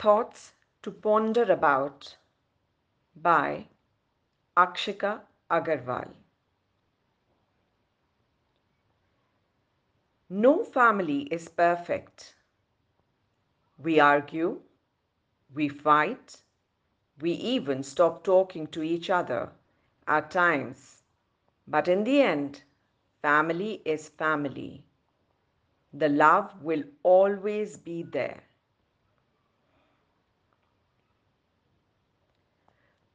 Thoughts to Ponder About by Akshika Aggarwal. No family is perfect. We argue, we fight, we even stop talking to each other at times. But in the end, family is family. The love will always be there.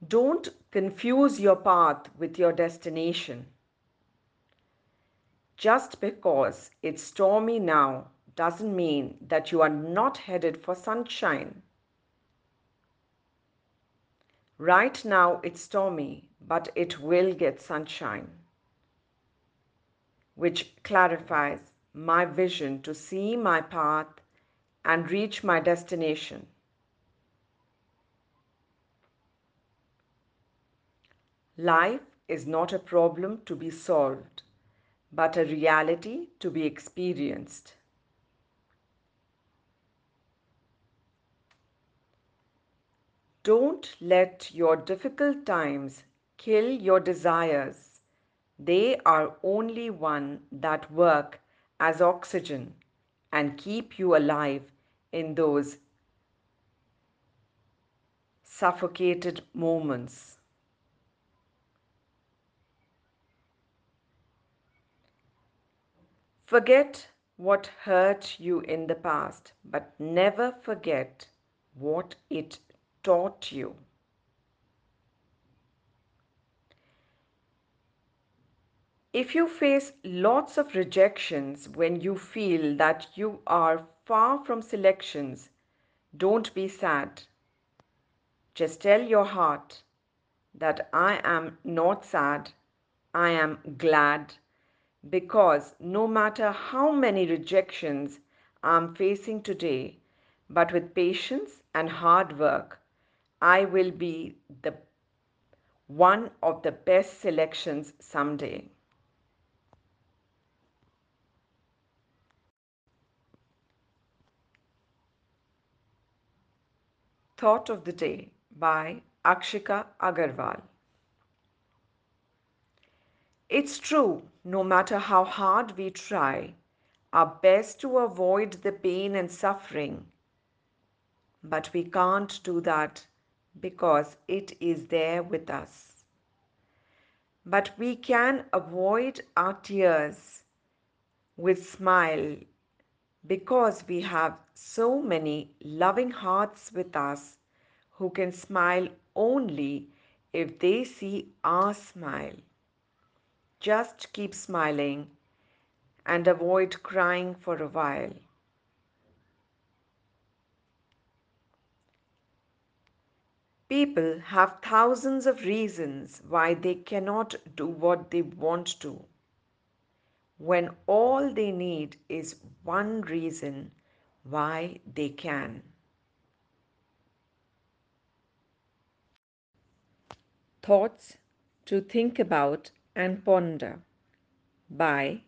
Don't confuse your path with your destination. Just because it's stormy now doesn't mean that you are not headed for sunshine. Right now it's stormy, but it will get sunshine, which clarifies my vision to see my path and reach my destination. Life is not a problem to be solved, but a reality to be experienced. Don't let your difficult times kill your desires. They are only one that work as oxygen and keep you alive in those suffocated moments. Forget what hurt you in the past, but never forget what it taught you. If you face lots of rejections when you feel that you are far from selections, don't be sad. Just tell your heart that I am not sad, I am glad because no matter how many rejections I'm facing today, but with patience and hard work, I will be the one of the best selections someday. Thought of the Day by Akshika Aggarwal. It's true, no matter how hard we try our best to avoid the pain and suffering, but we can't do that because it is there with us. But we can avoid our tears with smile because we have so many loving hearts with us who can smile only if they see our smile. Just keep smiling and avoid crying for a while. People have thousands of reasons why they cannot do what they want to when all they need is one reason why they can. Thoughts to think about and ponder by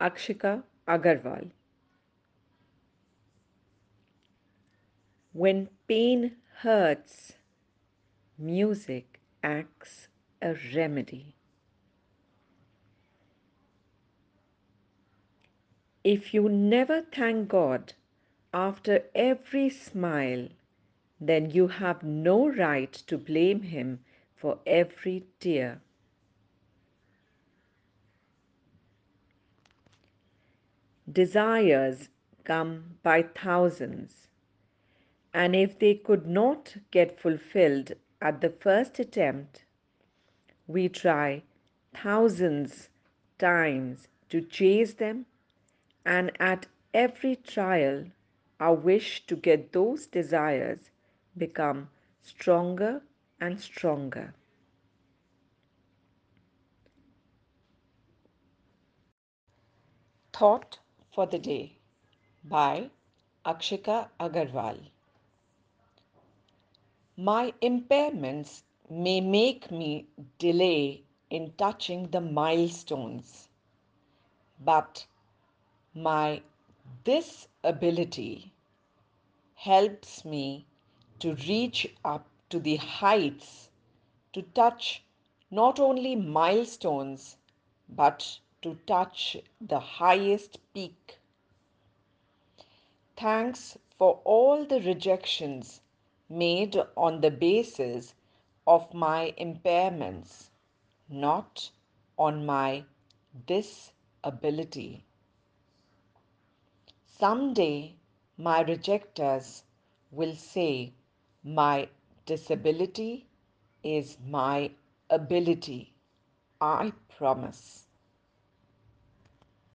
Akshika Aggarwal. When pain hurts, music acts a remedy. If you never thank God after every smile, then you have no right to blame Him for every tear. Desires come by thousands, and if they could not get fulfilled at the first attempt, we try thousands times to chase them and at every trial, our wish to get those desires become stronger and stronger. Thought for the Day by Akshika Aggarwal. My impairments may make me delay in touching the milestones, but my this ability helps me to reach up to the heights, to touch not only milestones, but to touch the highest peak. Thanks for all the rejections made on the basis of my impairments, not on my disability. Someday my rejectors will say my disability is my ability. I promise.